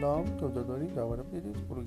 سلام. تو دارید دوباره برید برو